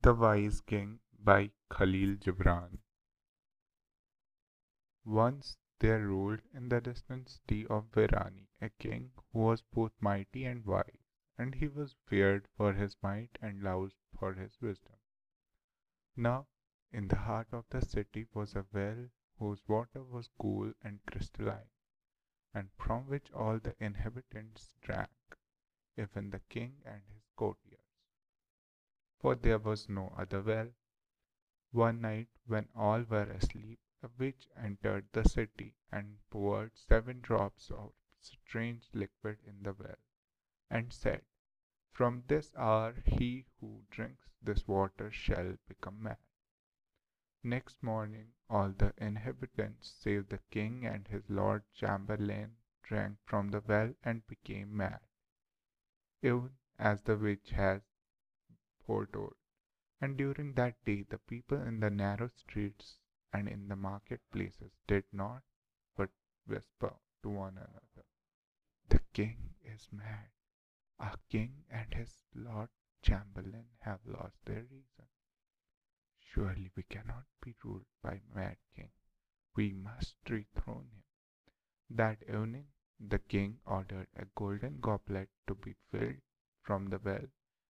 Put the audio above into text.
The Wise King by Khalil Gibran. Once there ruled in the distant city of Virani a king who was both mighty and wise, and he was feared for his might and lauded for his wisdom. Now, in the heart of the city was a well whose water was cool and crystalline, and from which all the inhabitants drank, even the king and his courtiers for there was no other well. One night, when all were asleep, a witch entered the city and poured 7 drops of strange liquid in the well, and said, "From this hour he who drinks this water shall become mad." Next morning all the inhabitants save the king and his lord chamberlain drank from the well and became mad, even as the witch had during that day the people in the narrow streets and in a market places that not better the king is mad and lord laston surely we guessed that evening the king order a golden goblet bell from the well